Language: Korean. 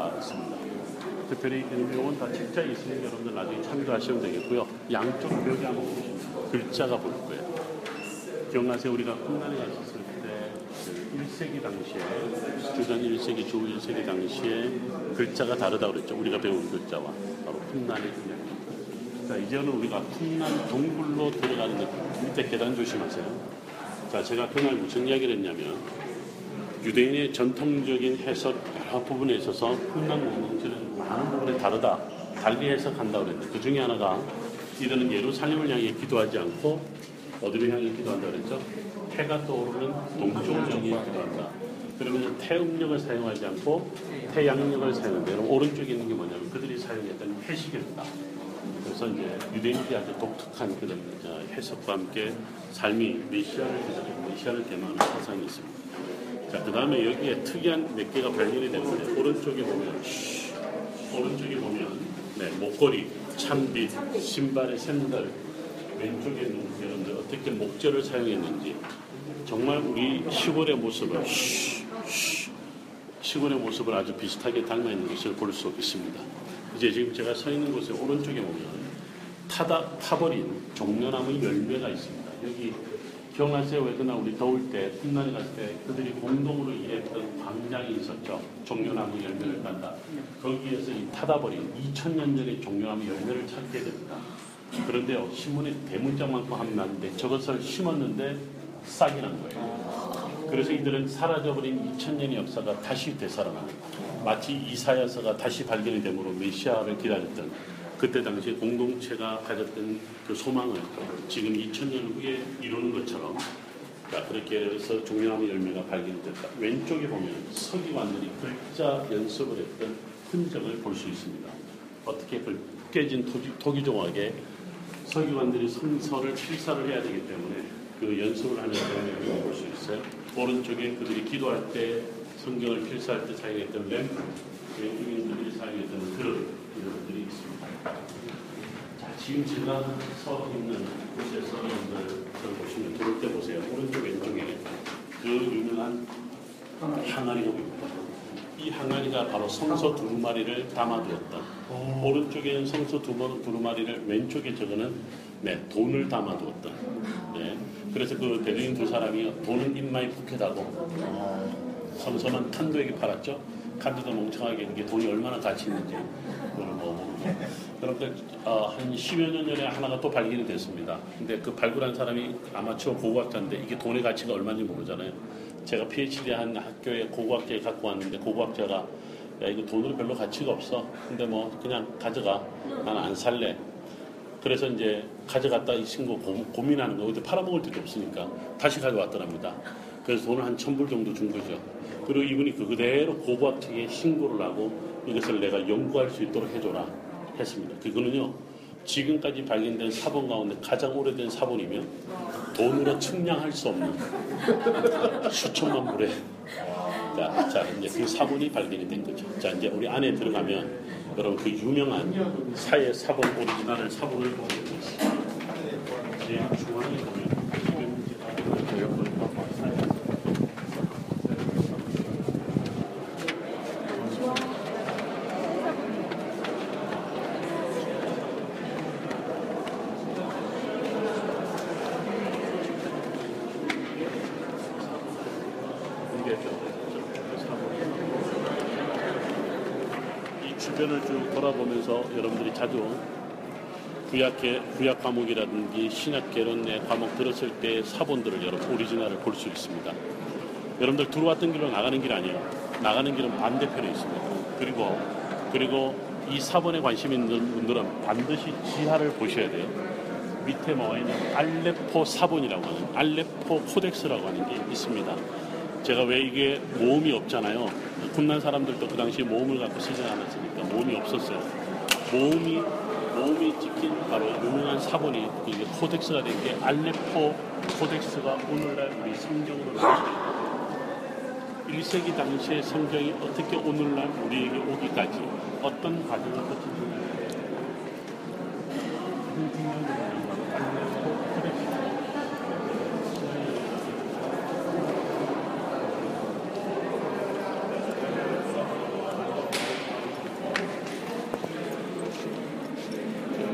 다 있습니다. 특별히 이 내용은 다 책자에 있으니 여러분들 나중에 참조하시면 되겠고요. 양쪽 벽에 보시면 글자가 보일 거예요. 기억나세요? 우리가 콩나니 갔었을 때 1세기 당시에 주전 1세기, 주 1세기 당시에 글자가 다르다고 그랬죠. 우리가 배운 글자와 바로 콩나니 자, 이제는 우리가 콩난 동굴로 들어가는. 밑에 계단 조심하세요. 자, 제가 그날 무슨 이야기를 했냐면 유대인의 전통적인 해석 여러 부분에 있어서 콩난 공동체는 많은 부분에 다르다. 달리 해석한다고 그랬는데 그 중에 하나가 이들은 예루살렘을 향해 기도하지 않고 어디를 향해 기도한다 그랬죠? 해가 떠오르는 동쪽을 향해 기도한다. 그러면 태음력을 사용하지 않고 태양력을 사용한다. 여러분 오른쪽에 있는 게 뭐냐면 그들이 사용했던 해식이었다. 그래서 이제 유대인들이 아주 독특한 그런 어, 해석과 함께 삶이 메시아를 해석하고 메시아를 대망하는 사상이 있습니다. 자, 그 다음에 여기에 특이한 몇 개가 발견이 되는데 오른쪽에 보면 쉬, 오른쪽에 보면 네, 목걸이, 참빗, 신발의 샌들 왼쪽에는 여러분들 어떻게 목재를 사용했는지 정말 우리 시골의 모습을 시골의 모습을 아주 비슷하게 닮아 있는 것을 볼 수 있습니다. 이제 지금 제가 서 있는 곳의 오른쪽에 보면 타다 타버린 종려나무 열매가 있습니다. 여기 기억나세요? 왜 그날 우리 더울 때 훗날에 갔을 때 그들이 공동으로 일했던 광장이 있었죠. 종려나무 열매를 딴다. 거기에서 이 타다버린 2000년 전의 종려나무 열매를 찾게 됩니다. 그런데요 신문에 대문짝 만큼 하면 나는데 저것을 심었는데 싹이 난 거예요. 그래서 이들은 사라져버린 2000년의 역사가 다시 되살아나는 마치 이사야서가 다시 발견이 되므로 메시아를 기다렸던 그때 당시 공동체가 가졌던 그 소망을 지금 2000년 후에 이루는 것처럼 자, 그렇게 해서 종려나무 열매가 발견이 됐다. 왼쪽에 보면 서기관들이 글자 연습을 했던 흔적을 볼 수 있습니다. 어떻게 그 깨진 토기, 토기 조각에 서기관들이 성서를 필사를 해야 되기 때문에 그 연습을 하는 장면을 볼 수 있어요. 오른쪽에 그들이 기도할 때 성경을 필사할 때 사용했던 램프, 왼쪽에 그들이 사용했던 그릇 이런 것들이 있습니다. 자, 지금 제가 서 있는 곳에서 여러분들 보시면 들어올 때 보세요. 오른쪽 왼쪽에 그 유명한 항아리가 보입니다. 이 항아리가 바로 성서 두루마리를 담아두었다. 오른쪽에는 성서 두- 두루마리를 왼쪽에 저거는 네, 돈을 담아두었다. 네. 그래서 그 베드인 두 사람이 돈은 입마에 푹해다고 성서는 칸도에게 팔았죠. 칸도도 멍청하게 이게 돈이 얼마나 가치 있는지 그걸 뭐 그런데 어, 한 10여 년 전에 하나가 또 발견이 됐습니다. 근데 그 발굴한 사람이 아마추어 고고학자인데 이게 돈의 가치가 얼마인지 모르잖아요. 제가 PhD 한 학교에 고고학자에 갖고 왔는데 고고학자가 야 이거 돈으로 별로 가치가 없어. 근데 뭐 그냥 가져가. 난 안 살래. 그래서 이제 가져갔다 이 친구 고, 고민하는 거. 근데 팔아먹을 데도 없으니까 다시 가져왔더랍니다. 그래서 돈을 한 천 불 정도 준 거죠. 그리고 이분이 그 그대로 고고학 측에 신고를 하고 이것을 내가 연구할 수 있도록 해줘라 했습니다. 그거는요. 지금까지 발견된 사본 가운데 가장 오래된 사본이며 돈으로 측량할 수 없는 수천만 불의 자, 자 이제 그 사본이 발견이 된 거죠. 자 이제 우리 안에 들어가면 여러분 그 유명한 사회 사본 오리지널 사본을 보게 되겠습니다. 제일 중앙에 보면 이게 저- 저- 저 사본. 이 주변을 쭉 돌아보면서 여러분들이 자주 구약계 구약 과목이라든지 신약 개론의 과목 들었을 때 사본들을 여러분 오리지널을 볼 수 있습니다. 여러분들 들어왔던 길로 나가는 길 아니에요. 나가는 길은 반대편에 있습니다. 그리고 그리고 이 사본에 관심 있는 분들은 반드시 지하를 보셔야 돼요. 밑에 나와 있는 알레포 사본이라고 하는 알레포 코덱스라고 하는 게 있습니다. 제가 왜 이게 모음이 없잖아요. 군난 사람들도 그 당시 모음을 갖고 쓰지 않았으니까 모음이 없었어요. 모음이 모음이 찍힌 바로 유명한 사본이 이게 코덱스가 된 게 알레포 코덱스가 오늘날 우리 성경으로 나왔습니다. 1세기 당시의 성경이 어떻게 오늘날 우리에게 오기까지 어떤 과정을 건